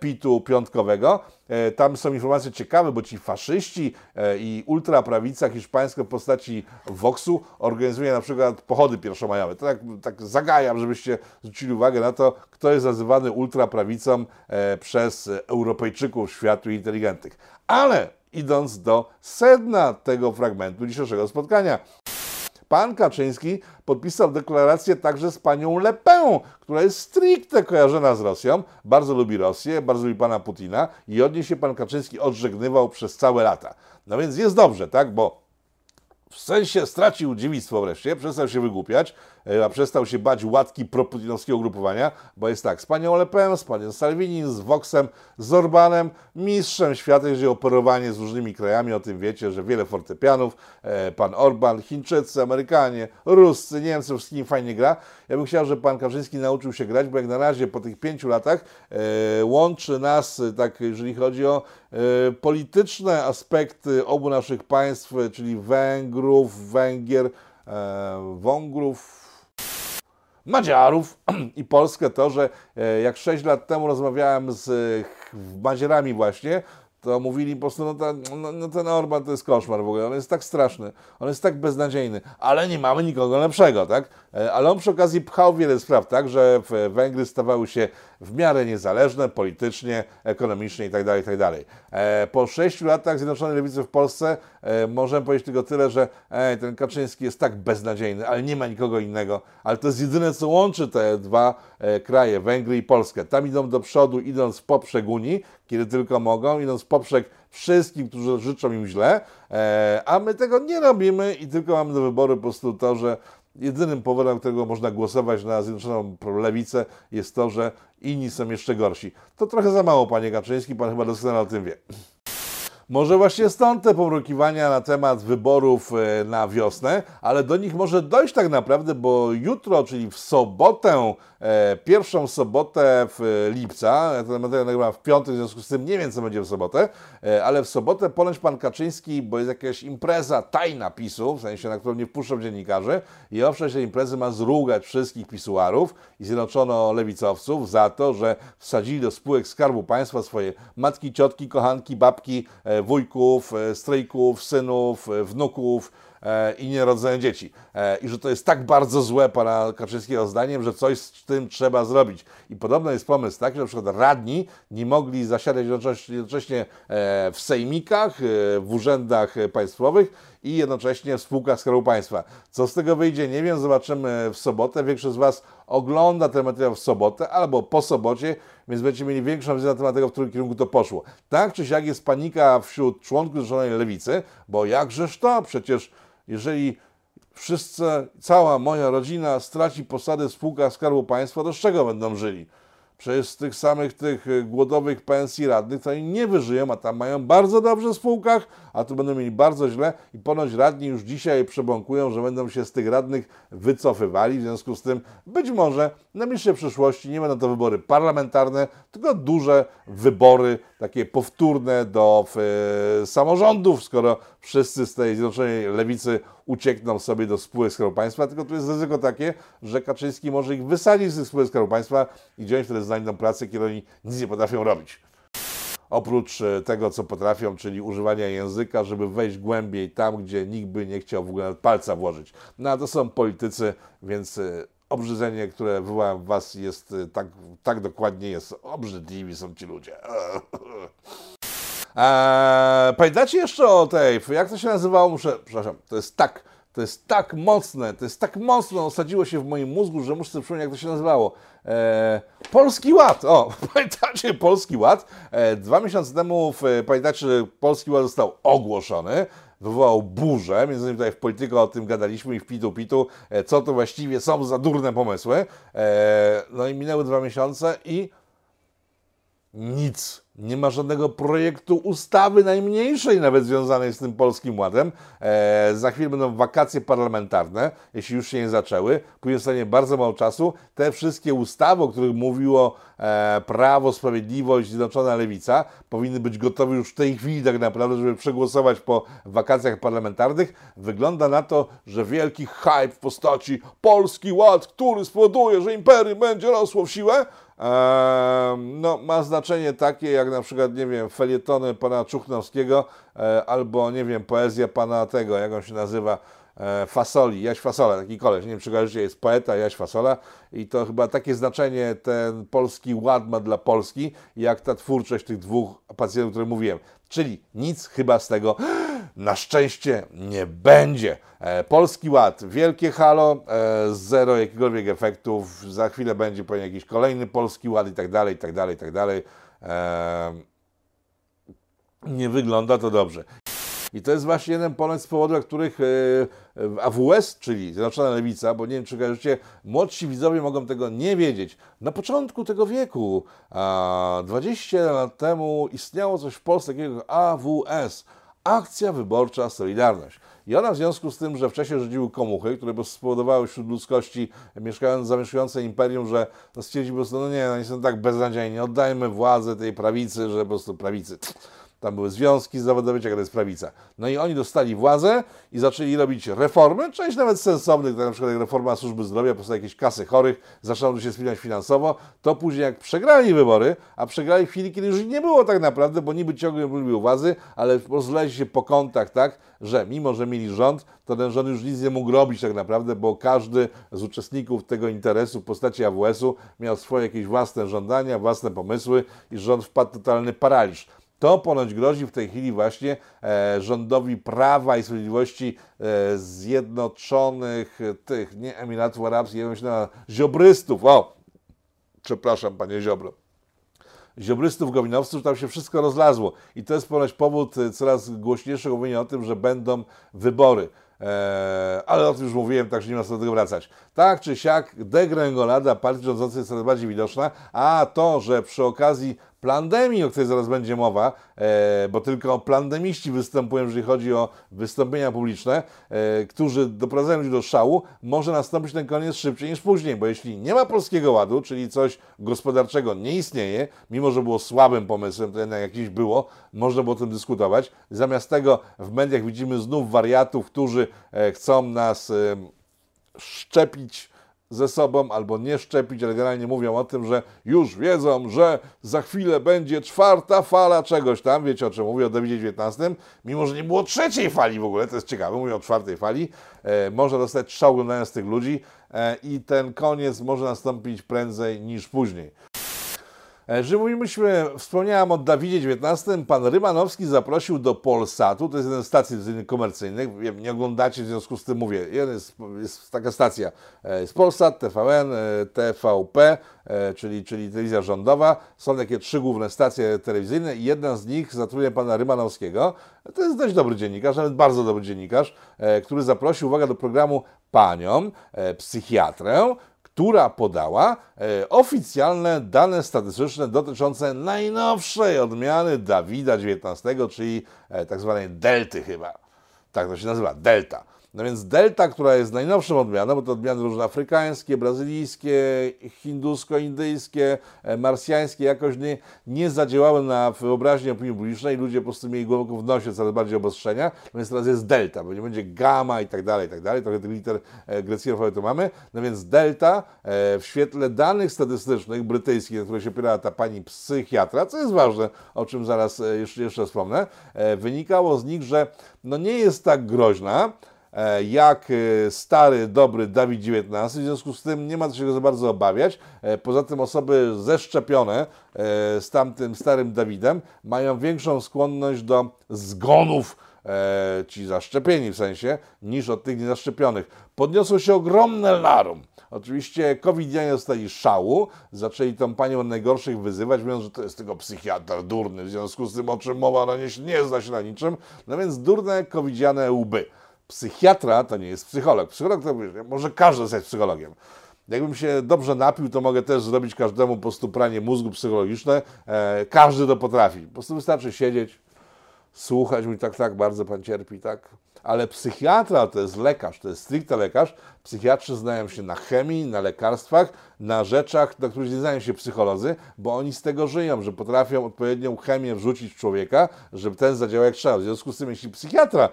pitu piątkowego. Tam są informacje ciekawe, bo ci faszyści i ultraprawica hiszpańska w postaci Voxu organizuje na przykład pochody pierwszomajowe. To tak, tak zagajam, żebyście zwrócili uwagę na to, kto jest nazywany ultraprawicą przez Europejczyków światu inteligentnych. Ale idąc do sedna tego fragmentu dzisiejszego spotkania. Pan Kaczyński podpisał deklarację także z panią Le Pen, która jest stricte kojarzona z Rosją, bardzo lubi Rosję, bardzo lubi pana Putina i od niej się pan Kaczyński odżegnywał przez całe lata. No więc jest dobrze, tak, bo w sensie stracił dziewictwo wreszcie, przestał się wygłupiać, a przestał się bać łatki proputinowskiego ugrupowania, bo jest tak, z panią Le Pen, z panią Salvini, z Voxem, z Orbanem, mistrzem świata, jeżeli operowanie z różnymi krajami, o tym wiecie, że wiele fortepianów, e, pan Orban, Chińczycy, Amerykanie, Ruscy, Niemcy, wszystkim fajnie gra. Ja bym chciał, żeby pan Kaczyński nauczył się grać, bo jak na razie po tych pięciu latach e, łączy nas, tak jeżeli chodzi o e, polityczne aspekty obu naszych państw, czyli Węgrów, Węgier, e, Wągrów, Madziarów *clears throat* i Polskę to, że e, jak 6 lat temu rozmawiałem z Madzierami właśnie, to mówili po prostu, no, ten, no, no ten Orban to jest koszmar w ogóle, on jest tak straszny, on jest tak beznadziejny, ale nie mamy nikogo lepszego, tak? E, ale on przy okazji pchał wiele spraw, tak, że Węgry stawały się w miarę niezależne politycznie, ekonomicznie itd., tak itd. Tak po sześciu latach Zjednoczonej Lewicy w Polsce e, możemy powiedzieć tylko tyle, że ej, ten Kaczyński jest tak beznadziejny, ale nie ma nikogo innego. Ale to jest jedyne, co łączy te dwa e, kraje, Węgry i Polskę. Tam idą do przodu, idąc w poprzek Unii, kiedy tylko mogą, idąc poprzek wszystkim, którzy życzą im źle, e, a my tego nie robimy i tylko mamy do wyboru po prostu to, że jedynym powodem, którego można głosować na Zjednoczoną Lewicę jest to, że inni są jeszcze gorsi. To trochę za mało, panie Kaczyński, pan chyba doskonale o tym wie. Może właśnie stąd te pomrukiwania na temat wyborów e, na wiosnę, ale do nich może dojść tak naprawdę, bo jutro, czyli w sobotę, e, pierwszą sobotę w lipca, ja ten materiał nagrywam w piątek, w związku z tym nie wiem, co będzie w sobotę, e, ale w sobotę ponoć pan Kaczyński, bo jest jakaś impreza tajna PiSu, w sensie, na którą nie wpuszczą dziennikarzy, i owszem tej imprezy ma zrugać wszystkich pisuarów i zjednoczono lewicowców za to, że wsadzili do spółek Skarbu Państwa swoje matki, ciotki, kochanki, babki, wujków, e, strejków, synów, e, wnuków e, i nierodzone dzieci. I że to jest tak bardzo złe pana Kaczyńskiego zdaniem, że coś z tym trzeba zrobić. I podobno jest pomysł taki, że na przykład radni nie mogli zasiadać jednocześnie w sejmikach, w urzędach państwowych i jednocześnie w spółkach Skarbu Państwa. Co z tego wyjdzie, nie wiem, zobaczymy w sobotę. Większość z Was ogląda ten materiał w sobotę albo po sobocie, więc będziecie mieli większą wiedzę na temat tego, w którym kierunku to poszło. Tak czy siak jest panika wśród członków Zjednoczonej Lewicy, bo jakżeż to? Przecież jeżeli wszyscy, cała moja rodzina straci posady w spółkach Skarbu Państwa, to z czego będą żyli? Przecież z tych samych tych głodowych pensji radnych to oni nie wyżyją, a tam mają bardzo dobrze w spółkach, a tu będą mieli bardzo źle i ponoć radni już dzisiaj przebąkują, że będą się z tych radnych wycofywali, w związku z tym być może na bliższej przyszłości nie będą to wybory parlamentarne, tylko duże wybory, takie powtórne do y, samorządów, skoro wszyscy z tej Zjednoczonej Lewicy uciekną sobie do spółek Skarbu Państwa, tylko tu jest ryzyko takie, że Kaczyński może ich wysadzić z spółek Skarbu Państwa i wziąć wtedy znajdą pracę, kiedy oni nic nie potrafią robić. Oprócz e, tego, co potrafią, czyli używania języka, żeby wejść głębiej tam, gdzie nikt by nie chciał w ogóle palca włożyć. No a to są politycy, więc e, obrzydzenie, które wywołałem w Was jest e, tak, tak dokładnie jest. Obrzydliwi są ci ludzie. *laughs* Eee, pamiętacie jeszcze o tej, jak to się nazywało? Muszę, przepraszam, to jest tak, to jest tak mocne, to jest tak mocno osadziło się w moim mózgu, że muszę sobie przypomnieć, jak to się nazywało. Eee, Polski Ład. O, *laughs* pamiętacie Polski Ład? Eee, dwa miesiące temu, w, pamiętacie, Polski Ład został ogłoszony wywołał burzę, między innymi tutaj w polityce o tym gadaliśmy i w pitu pitu, e, co to właściwie są za durne pomysły. E, no i minęły dwa miesiące i nic. Nie ma żadnego projektu ustawy najmniejszej, nawet związanej z tym polskim ładem. E, za chwilę będą wakacje parlamentarne, jeśli już się nie zaczęły. Później zostanie bardzo mało czasu. Te wszystkie ustawy, o których mówiło e, Prawo, Sprawiedliwość, Zjednoczona Lewica, powinny być gotowe już w tej chwili tak naprawdę, żeby przegłosować po wakacjach parlamentarnych. Wygląda na to, że wielki hype w postaci Polski Ład, który spowoduje, że imperium będzie rosło w siłę, no, ma znaczenie takie jak na przykład, nie wiem, felietony pana Czuchnowskiego e, albo, nie wiem, poezja pana tego, jak on się nazywa, e, Fasoli, Jaś Fasola, taki koleś, nie wiem czy kojarzycie, jest poeta Jaś Fasola. I to chyba takie znaczenie ten polski ład ma dla Polski, jak ta twórczość tych dwóch pacjentów, o których mówiłem. Czyli nic chyba z tego na szczęście nie będzie. E, polski Ład, wielkie halo, e, zero jakichkolwiek efektów, za chwilę będzie pewnie jakiś kolejny Polski Ład i tak dalej, i tak dalej, i tak dalej. E, nie wygląda to dobrze. I to jest właśnie jeden ponoć z powodów, dla których AWS, czyli Zjednoczona Lewica, bo nie wiem, czy kojarzycie, młodsi widzowie mogą tego nie wiedzieć. Na początku tego wieku, a 20 lat temu, istniało coś w Polsce takiego jak AWS. Akcja Wyborcza Solidarność. I ona w związku z tym, że wcześniej rządziły komuchy, które spowodowały wśród ludzkości mieszkając, zamieszkujące imperium, że no stwierdzili po prostu, no nie, no oni są tak beznadziejni, oddajmy władzę tej prawicy, że po prostu prawicy tam były związki zawodowe, jaka to jest prawica. No i oni dostali władzę i zaczęli robić reformy, część nawet sensownych, tak na przykład jak reforma służby zdrowia, powstały jakieś kasy chorych, zaczęło się spinać finansowo, to później jak przegrali wybory, a przegrali w chwili, kiedy już nie było tak naprawdę, bo niby ciągle byli u władzy, ale rozleźli się po kątach tak, że mimo, że mieli rząd, to ten rząd już nic nie mógł robić tak naprawdę, bo każdy z uczestników tego interesu w postaci AWS-u miał swoje jakieś własne żądania, własne pomysły i rząd wpadł w totalny paraliż. To ponoć grozi w tej chwili właśnie e, rządowi Prawa i Sprawiedliwości e, Zjednoczonych e, tych, nie Emiratów Arabskich, ja myślę na ziobrystów. O, przepraszam, panie Ziobro ziobrystów, gowinowców, tam się wszystko rozlazło. I to jest ponoć powód coraz głośniejszego mówienia o tym, że będą wybory. Eee, ale o tym już mówiłem, także nie ma co do tego wracać. Tak czy siak, degrengolada partii rządzącej jest coraz bardziej widoczna, a to, że przy okazji plandemii, o której zaraz będzie mowa, e, bo tylko plandemiści występują, jeżeli chodzi o wystąpienia publiczne, e, którzy doprowadzają ludzi do szału, może nastąpić ten koniec szybciej niż później, bo jeśli nie ma polskiego ładu, czyli coś gospodarczego nie istnieje, mimo że było słabym pomysłem, to jednak jakieś było, można było o tym dyskutować. Zamiast tego w mediach widzimy znów wariatów, którzy e, chcą nas szczepić ze sobą albo nie szczepić, ale generalnie mówią o tym, że już wiedzą, że za chwilę będzie czwarta fala czegoś tam, wiecie o czym mówię, o COVID-19, mimo że nie było trzeciej fali w ogóle, to jest ciekawe, mówią o czwartej fali, e, można dostać strzał oglądając tych ludzi e, i ten koniec może nastąpić prędzej niż później. E, że mówiliśmy, wspomniałem o Dawidzie XIX, pan Rymanowski zaprosił do Polsatu, to jest jeden z stacji komercyjnych, nie oglądacie, w związku z tym mówię, jest, jest taka stacja, e, jest Polsat, TVN, e, TVP, czyli, czyli telewizja rządowa, są takie trzy główne stacje telewizyjne i jedna z nich zatrudnia pana Rymanowskiego, to jest dość dobry dziennikarz, nawet bardzo dobry dziennikarz, który zaprosił, uwaga, do programu panią, psychiatrę, która podała e, oficjalne dane statystyczne dotyczące najnowszej odmiany Dawida XIX, czyli e, tak zwanej delty chyba. Tak to się nazywa, delta. No więc delta, która jest najnowszą odmianą, bo to odmiany różne afrykańskie, brazylijskie, hindusko-indyjskie, e, marsjańskie, jakoś nie, nie zadziałały na wyobraźnię opinii publicznej. Ludzie po prostu mieli głęboko w nosie coraz bardziej obostrzenia. No więc teraz jest delta, bo nie będzie gamma i tak dalej, i tak dalej. Trochę tych liter e, greckiego alfabetu mamy. No więc delta e, w świetle danych statystycznych brytyjskich, na które się opierała ta pani psychiatra, co jest ważne, o czym zaraz jeszcze, jeszcze wspomnę, wynikało z nich, że no nie jest tak groźna, jak e, stary, dobry Dawid XIX, w związku z tym nie ma się go za bardzo obawiać. E, poza tym osoby zeszczepione z tamtym starym Dawidem mają większą skłonność do zgonów, ci zaszczepieni w sensie, niż od tych niezaszczepionych. Podniosło się ogromne larum. Oczywiście covidianie dostali szału, zaczęli tą panią najgorszych wyzywać, mówiąc, że to jest tylko psychiatra durny, w związku z tym, o czym mowa, no nie, nie zna się na niczym. No więc durne covidiane łby psychiatra to nie jest psycholog. Psycholog to może każdy zostać psychologiem. Jakbym się dobrze napił, to mogę też zrobić każdemu po prostu pranie mózgu psychologiczne. E, każdy to potrafi. Po prostu wystarczy siedzieć, słuchać, mówić tak, tak, bardzo pan cierpi, tak. Ale psychiatra to jest lekarz, to jest stricte lekarz. Psychiatrzy znają się na chemii, na lekarstwach, na rzeczach, na których nie znają się psycholodzy, bo oni z tego żyją, że potrafią odpowiednią chemię wrzucić w człowieka, żeby ten zadziałał jak trzeba. W związku z tym, jeśli psychiatra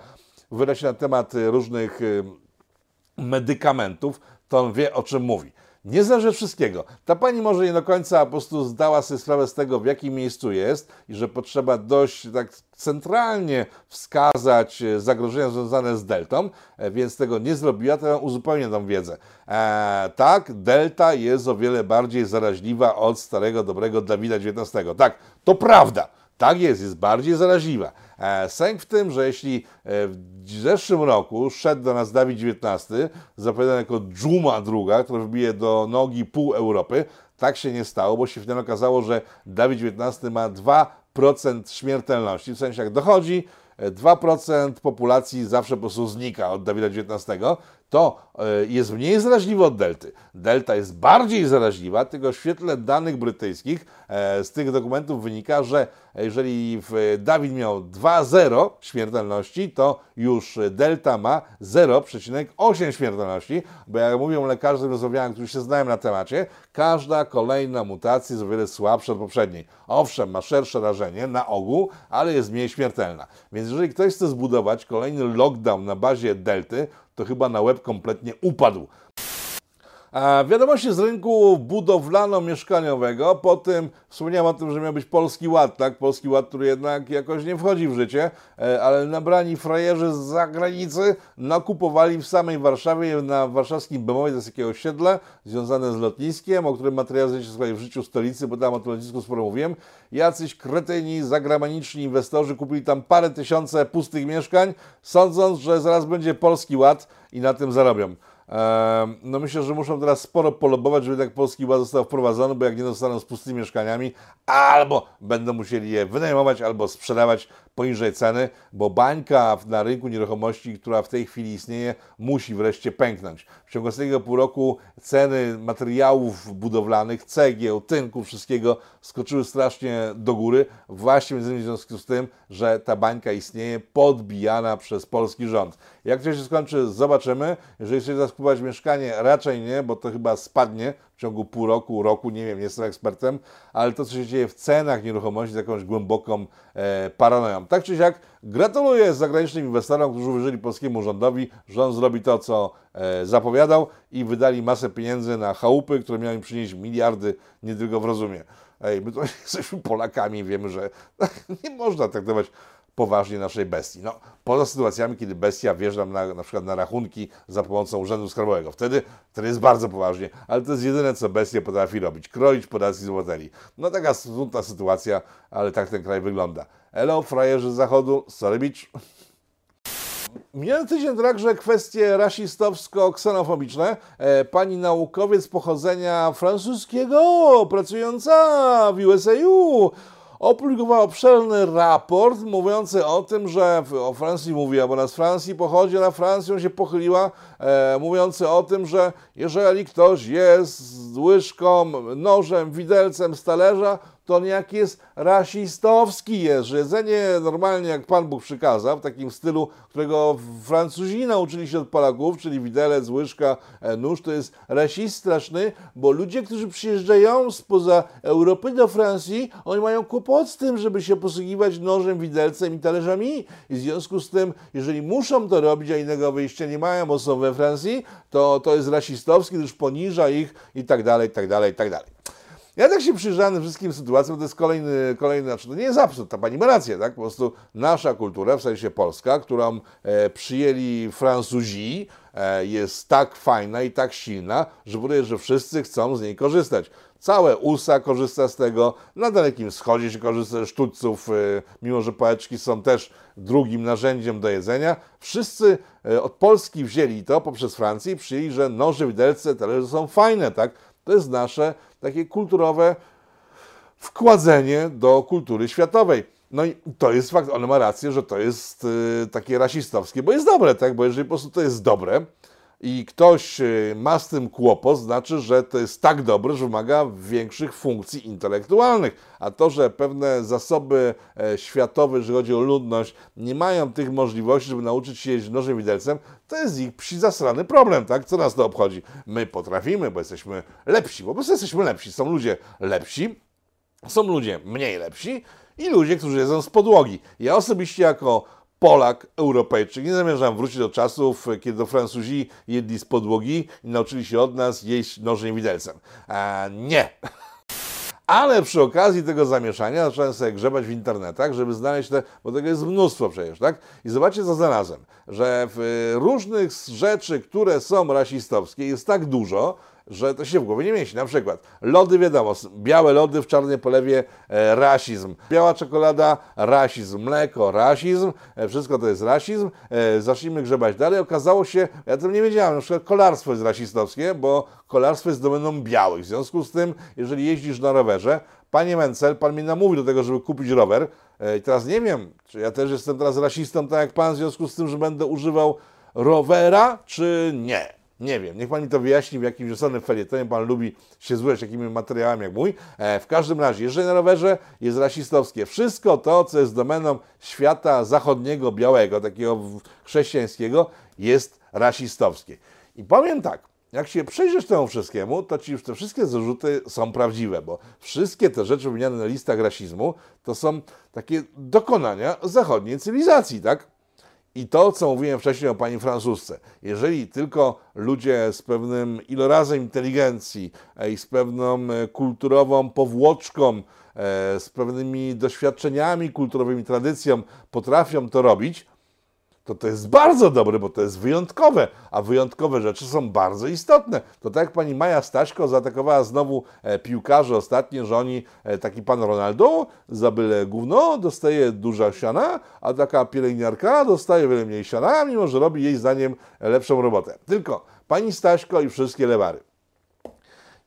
wyda się na temat y, różnych y, medykamentów, to on wie o czym mówi. Nie zależy wszystkiego. Ta pani może nie do końca po prostu zdała sobie sprawę z tego, w jakim miejscu jest i że potrzeba dość tak centralnie wskazać y, zagrożenia związane z deltą, e, więc tego nie zrobiła, to uzupełnię tą wiedzę. E, tak, delta jest o wiele bardziej zaraźliwa od starego, dobrego Dawida XIX. Tak, to prawda. Tak jest, jest bardziej zaraźliwa. E, sęk w tym, że jeśli e, w zeszłym roku szedł do nas Dawid XIX, zapowiadany jako dżuma druga, która wbije do nogi pół Europy, tak się nie stało, bo się wtedy okazało, że Dawid XIX ma 2% śmiertelności. W sensie jak dochodzi, e, 2% populacji zawsze po prostu znika od Dawida XIX, to e, jest mniej zaraźliwy od delty. Delta jest bardziej zaraźliwa, tylko w świetle danych brytyjskich e, z tych dokumentów wynika, że jeżeli Dawid miał 2,0 śmiertelności, to już delta ma 0,8 śmiertelności, bo jak mówią lekarze rozmawiałem, którzy się znają na temacie, każda kolejna mutacja jest o wiele słabsza od poprzedniej. Owszem, ma szersze rażenie na ogół, ale jest mniej śmiertelna. Więc jeżeli ktoś chce zbudować kolejny lockdown na bazie delty, to chyba na łeb kompletnie upadł. Wiadomości z rynku budowlano-mieszkaniowego. Po tym wspomniałem o tym, że miał być Polski Ład, tak? Polski Ład, który jednak jakoś nie wchodzi w życie, e, ale nabrani frajerzy z zagranicy nakupowali w samej Warszawie, na warszawskim Bemowie, to jest jakieś osiedle związane z lotniskiem, o którym materiał znajdziecie sobie w życiu stolicy, bo tam o tym lotnisku sporo mówiłem. Jacyś kretyni, zagraniczni inwestorzy kupili tam parę tysiące pustych mieszkań, sądząc, że zaraz będzie Polski Ład i na tym zarobią. No myślę, że muszą teraz sporo polobować, żeby tak Polski Ład został wprowadzony, bo jak nie zostaną z pustymi mieszkaniami, albo będą musieli je wynajmować, albo sprzedawać poniżej ceny, bo bańka na rynku nieruchomości, która w tej chwili istnieje, musi wreszcie pęknąć. W ciągu ostatniego pół roku ceny materiałów budowlanych, cegieł, tynku, wszystkiego skoczyły strasznie do góry, właśnie między innymi w związku z tym, że ta bańka istnieje podbijana przez polski rząd. Jak to się skończy, zobaczymy. Jeżeli chcecie teraz kupować mieszkanie, raczej nie, bo to chyba spadnie w ciągu pół roku, roku, nie wiem, nie jestem ekspertem, ale to, co się dzieje w cenach nieruchomości, z jakąś głęboką e, paranoją. Tak czy siak, gratuluję zagranicznym inwestorom, którzy uwierzyli polskiemu rządowi, on zrobi to, co e, zapowiadał i wydali masę pieniędzy na chałupy, które miały im przynieść miliardy, nie tylko w rozumie. Ej, my to *laughs* jesteśmy Polakami, wiemy, że *laughs* nie można traktować poważnie naszej bestii. No, poza sytuacjami, kiedy bestia wjeżdża na, na przykład na rachunki za pomocą Urzędu Skarbowego. Wtedy, wtedy jest bardzo poważnie, ale to jest jedyne, co bestia potrafi robić. Kroić podatki z obywateli. No taka smutna sytuacja, ale tak ten kraj wygląda. Elo, frajerzy z zachodu, sorry beach. Miniony tydzień także kwestie rasistowsko-ksenofobiczne. E, pani naukowiec pochodzenia francuskiego, pracująca w USAU, opublikowała obszerny raport mówiący o tym, że o Francji mówi, bo ona z Francji pochodzi, na Francją się pochyliła, e, mówiący o tym, że jeżeli ktoś jest łyżką, nożem, widelcem z talerza, to jak jest rasistowski jest, że jedzenie normalnie jak Pan Bóg przykazał, w takim stylu, którego Francuzi nauczyli się od Polaków, czyli widelec, łyżka, e, nóż, to jest rasizm straszny, bo ludzie, którzy przyjeżdżają spoza Europy do Francji, oni mają kłopot z tym, żeby się posługiwać nożem, widelcem i talerzami i w związku z tym, jeżeli muszą to robić, a innego wyjścia nie mają, bo są we Francji, to to jest rasistowski, gdyż poniża ich i tak dalej, i tak dalej, i tak dalej. Ja tak się przyjrzałem wszystkim sytuacjom, to jest kolejny, kolejny, znaczy to nie jest absurd, ta pani ma rację, tak? Po prostu nasza kultura, w sensie polska, którą e, przyjęli Francuzi, e, jest tak fajna i tak silna, że powoduje, że wszyscy chcą z niej korzystać. Całe USA korzysta z tego, na Dalekim Wschodzie się korzysta ze sztućców, e, mimo że pałeczki są też drugim narzędziem do jedzenia. Wszyscy e, od Polski wzięli to poprzez Francję i przyjęli, że noże, widelce, talerze są fajne, tak? To jest nasze takie kulturowe wkładzenie do kultury światowej. No i to jest fakt, on ma rację, że to jest y, takie rasistowskie, bo jest dobre, tak? Bo jeżeli po prostu to jest dobre i ktoś y, ma z tym kłopot, znaczy, że to jest tak dobre, że wymaga większych funkcji intelektualnych. A to, że pewne zasoby e, światowe, jeżeli chodzi o ludność, nie mają tych możliwości, żeby nauczyć się jeździć nożem widelcem, to jest ich psi zasrany problem, tak? Co nas to obchodzi? My potrafimy, bo jesteśmy lepsi, po prostu jesteśmy lepsi. Są ludzie lepsi, są ludzie mniej lepsi i ludzie, którzy jedzą z podłogi. Ja osobiście jako Polak, Europejczyk. Nie zamierzam wrócić do czasów, kiedy Francuzi jedli z podłogi i nauczyli się od nas jeść nożem widelcem. A nie. Ale przy okazji tego zamieszania zacząłem sobie grzebać w internetach, żeby znaleźć te, bo tego jest mnóstwo przecież, tak? I zobaczcie, co znalazłem, że w różnych rzeczy, które są rasistowskie, jest tak dużo, że to się w głowie nie mieści. Na przykład lody, wiadomo, białe lody w czarnej polewie, e, rasizm. Biała czekolada, rasizm. Mleko, rasizm. E, wszystko to jest rasizm. E, zacznijmy grzebać dalej. Okazało się, ja tym nie wiedziałem, na przykład kolarstwo jest rasistowskie, bo kolarstwo jest domeną białych. W związku z tym, jeżeli jeździsz na rowerze, Panie Mencel, pan mnie namówił do tego, żeby kupić rower. E, I teraz nie wiem, czy ja też jestem teraz rasistą, tak jak pan, w związku z tym, że będę używał rowera, czy nie. Nie wiem, niech pan mi to wyjaśni w jakimś osobnym felietonie, pan lubi się złeć takimi materiałami jak mój. E, w każdym razie, jeżeli na rowerze jest rasistowskie, wszystko to, co jest domeną świata zachodniego, białego, takiego chrześcijańskiego, jest rasistowskie. I powiem tak, jak się przyjrzysz temu wszystkiemu, to ci już te wszystkie zarzuty są prawdziwe, bo wszystkie te rzeczy wymieniane na listach rasizmu to są takie dokonania zachodniej cywilizacji, tak? I to, co mówiłem wcześniej o pani francusce, jeżeli tylko ludzie z pewnym ilorazem inteligencji i z pewną e, kulturową powłoczką, e, z pewnymi doświadczeniami kulturowymi, tradycją potrafią to robić, to to jest bardzo dobre, bo to jest wyjątkowe, a wyjątkowe rzeczy są bardzo istotne. To tak jak pani Maja Staśko zaatakowała znowu e, piłkarzy ostatnio, że oni, e, taki pan Ronaldo za byle gówno dostaje duża siana, a taka pielęgniarka dostaje wiele mniej siana, mimo że robi jej zdaniem lepszą robotę. Tylko pani Staśko i wszystkie lewary.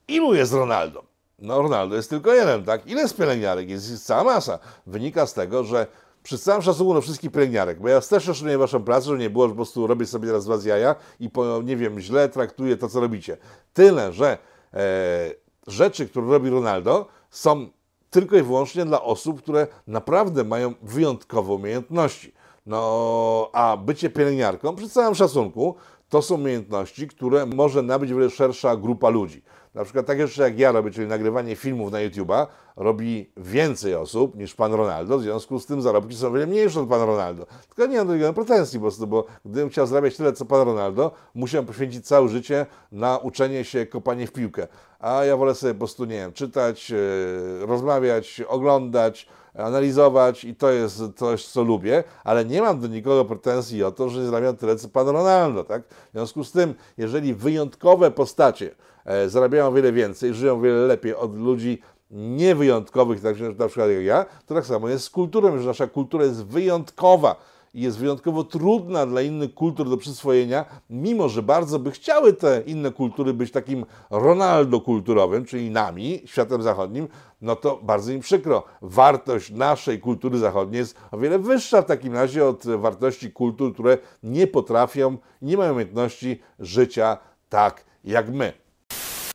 Ilu jest Ronaldo? No Ronaldo jest tylko jeden, tak? Ile z pielęgniarek? Jest, jest cała masa. Wynika z tego, że przy całym szacunku do wszystkich pielęgniarek, bo ja też szanuję waszą pracę, że nie było, że po prostu robię sobie teraz was jaja i po, nie wiem, źle traktuję to, co robicie. Tyle, że e, rzeczy, które robi Ronaldo, są tylko i wyłącznie dla osób, które naprawdę mają wyjątkowe umiejętności. No, a bycie pielęgniarką, przy całym szacunku, to są umiejętności, które może nabyć wiele szersza grupa ludzi. Na przykład takie rzeczy jak ja robię, czyli nagrywanie filmów na YouTube'a, robi więcej osób niż pan Ronaldo, w związku z tym zarobki są wiele mniejsze od pana Ronaldo. Tylko nie mam do niego pretensji po prostu, bo gdybym chciał zarabiać tyle, co pan Ronaldo, musiałem poświęcić całe życie na uczenie się kopanie w piłkę. A ja wolę sobie po prostu, nie wiem, czytać, yy, rozmawiać, oglądać, analizować i to jest coś, co lubię, ale nie mam do nikogo pretensji o to, że zarabiam tyle, co pan Ronaldo, tak? W związku z tym, jeżeli wyjątkowe postacie e, zarabiają wiele więcej, żyją wiele lepiej od ludzi niewyjątkowych, tak na przykład jak ja, to tak samo jest z kulturą, że nasza kultura jest wyjątkowa i jest wyjątkowo trudna dla innych kultur do przyswojenia, mimo że bardzo by chciały te inne kultury być takim Ronaldo kulturowym, czyli nami, światem zachodnim, no to bardzo mi przykro. Wartość naszej kultury zachodniej jest o wiele wyższa w takim razie od wartości kultur, które nie potrafią, nie mają umiejętności życia tak jak my.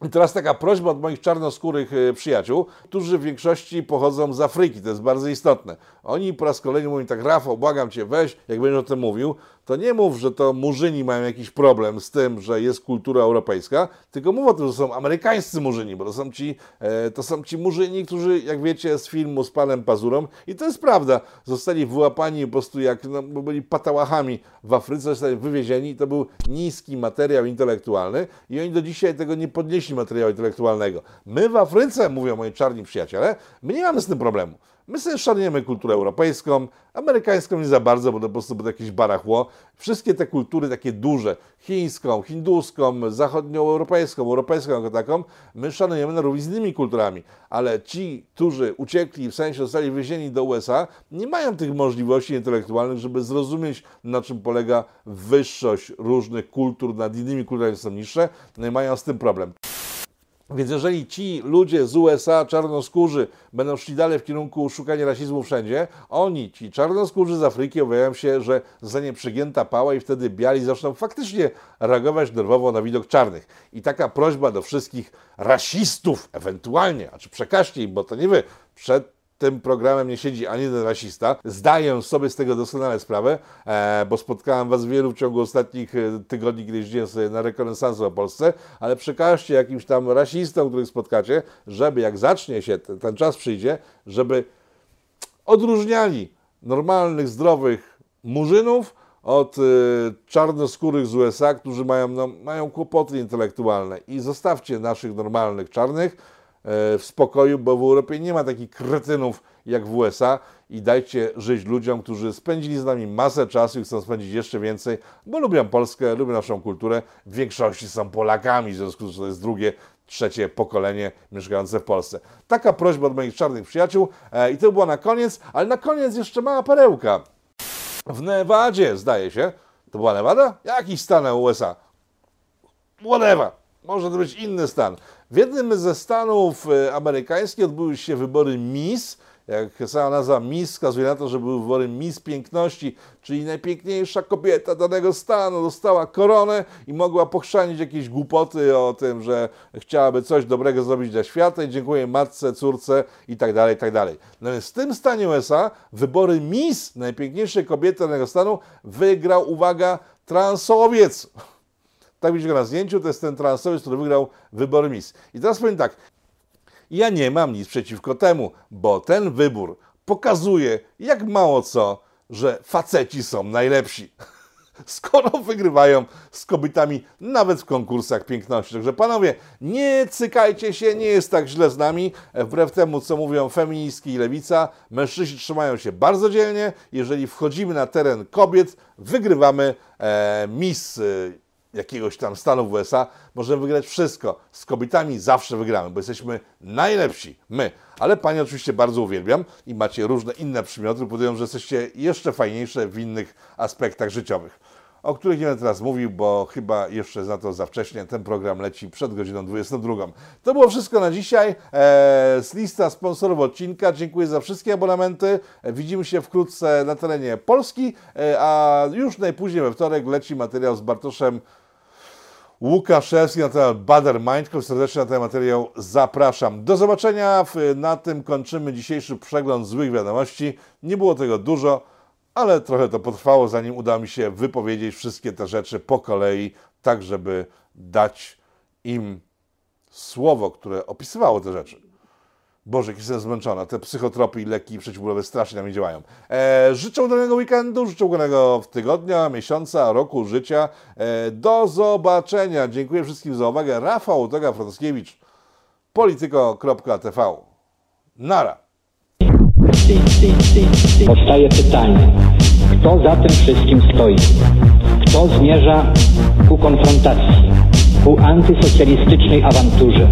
I *laughs* teraz taka prośba od moich czarnoskórych e, przyjaciół, którzy w większości pochodzą z Afryki, to jest bardzo istotne. Oni po raz kolejny mówią tak, Rafał, błagam Cię, weź, jak będziesz o tym mówił, to nie mów, że to murzyni mają jakiś problem z tym, że jest kultura europejska, tylko mów o tym, że są amerykańscy murzyni, bo to są ci, e, to są ci murzyni, którzy, jak wiecie, z filmu z panem Pazurą, i to jest prawda, zostali wyłapani po prostu jak, no, byli patałachami w Afryce, zostali wywiezieni. To był niski materiał intelektualny i oni do dzisiaj tego nie podnieśli materiału intelektualnego. My w Afryce, mówią moi czarni przyjaciele, my nie mamy z tym problemu. My sobie szanujemy kulturę europejską, amerykańską nie za bardzo, bo to po prostu było jakieś barachło. Wszystkie te kultury takie duże, chińską, hinduską, zachodnioeuropejską, europejską jako taką, my szanujemy na równi z innymi kulturami. Ale ci, którzy uciekli, w sensie zostali wywiezieni do USA, nie mają tych możliwości intelektualnych, żeby zrozumieć, na czym polega wyższość różnych kultur nad innymi kulturami, które są niższe, no i mają z tym problem. Więc jeżeli ci ludzie z USA, czarnoskórzy, będą szli dalej w kierunku szukania rasizmu wszędzie, oni, ci czarnoskórzy z Afryki, obawiają się, że zostanie przygięta pała i wtedy biali zaczną faktycznie reagować nerwowo na widok czarnych. I taka prośba do wszystkich rasistów, ewentualnie, a czy przekażcie im, bo to nie wy, przed tym programem nie siedzi ani jeden rasista. Zdaję sobie z tego doskonale sprawę, e, bo spotkałem Was wielu w ciągu ostatnich e, tygodni, kiedy jeździłem sobie na rekonesansu o Polsce, ale przekażcie jakimś tam rasistom, których spotkacie, żeby jak zacznie się, ten, ten czas przyjdzie, żeby odróżniali normalnych, zdrowych murzynów od y, czarnoskórych z USA, którzy mają, no, mają kłopoty intelektualne i zostawcie naszych normalnych czarnych, w spokoju, bo w Europie nie ma takich kretynów jak w USA i dajcie żyć ludziom, którzy spędzili z nami masę czasu i chcą spędzić jeszcze więcej, bo lubią Polskę, lubią naszą kulturę. W większości są Polakami, w związku z tym to jest drugie, trzecie pokolenie mieszkające w Polsce. Taka prośba od moich czarnych przyjaciół e, i to było na koniec, ale na koniec jeszcze mała perełka. W Nevadzie, zdaje się, to była Nevada? Jakiś stan USA. Whatever. Może to być inny stan. W jednym ze stanów e, amerykańskich odbyły się wybory Miss. Jak sama nazwa Miss wskazuje na to, że były wybory Miss Piękności, czyli najpiękniejsza kobieta danego stanu dostała koronę i mogła pochrzanić jakieś głupoty o tym, że chciałaby coś dobrego zrobić dla świata i dziękuję matce, córce i tak dalej, tak dalej. No więc w tym stanie USA wybory Miss, najpiękniejszej kobiety danego stanu, wygrał, uwaga, transowiec. Tak widzicie na zdjęciu, to jest ten transowiec, który wygrał wybory Miss. I teraz powiem tak, ja nie mam nic przeciwko temu, bo ten wybór pokazuje, jak mało co, że faceci są najlepsi. *laughs* Skoro wygrywają z kobietami nawet w konkursach piękności. Także panowie, nie cykajcie się, nie jest tak źle z nami. Wbrew temu, co mówią feministki i lewica, mężczyźni trzymają się bardzo dzielnie. Jeżeli wchodzimy na teren kobiet, wygrywamy e, Miss. Jakiegoś tam stanu w USA, możemy wygrać wszystko. Z kobietami zawsze wygramy, bo jesteśmy najlepsi, my. Ale Pani oczywiście bardzo uwielbiam i macie różne inne przymioty, powodują, że jesteście jeszcze fajniejsze w innych aspektach życiowych, o których nie będę teraz mówił, bo chyba jeszcze na to za wcześnie. Ten program leci przed godziną 22. To było wszystko na dzisiaj. Eee, z lista sponsorów odcinka. Dziękuję za wszystkie abonamenty. Widzimy się wkrótce na terenie Polski, e, a już najpóźniej we wtorek leci materiał z Bartoszem Łukaszewski na temat Bader Mind. Serdecznie na ten materiał zapraszam. Do zobaczenia. Na tym kończymy dzisiejszy przegląd złych wiadomości. Nie było tego dużo, ale trochę to potrwało, zanim uda mi się wypowiedzieć wszystkie te rzeczy po kolei, tak żeby dać im słowo, które opisywało te rzeczy. Boże, jak jestem zmęczona. Te psychotropy i leki przeciwbólowe strasznie na mnie działają. E, życzę udanego weekendu, życzę udanego tygodnia, miesiąca, roku życia. E, do zobaczenia. Dziękuję wszystkim za uwagę. Rafał Toga Frotowskiewicz, polityko.tv. Nara. Powstaje pytanie, kto za tym wszystkim stoi? Kto zmierza ku konfrontacji, ku antysocjalistycznej awanturze?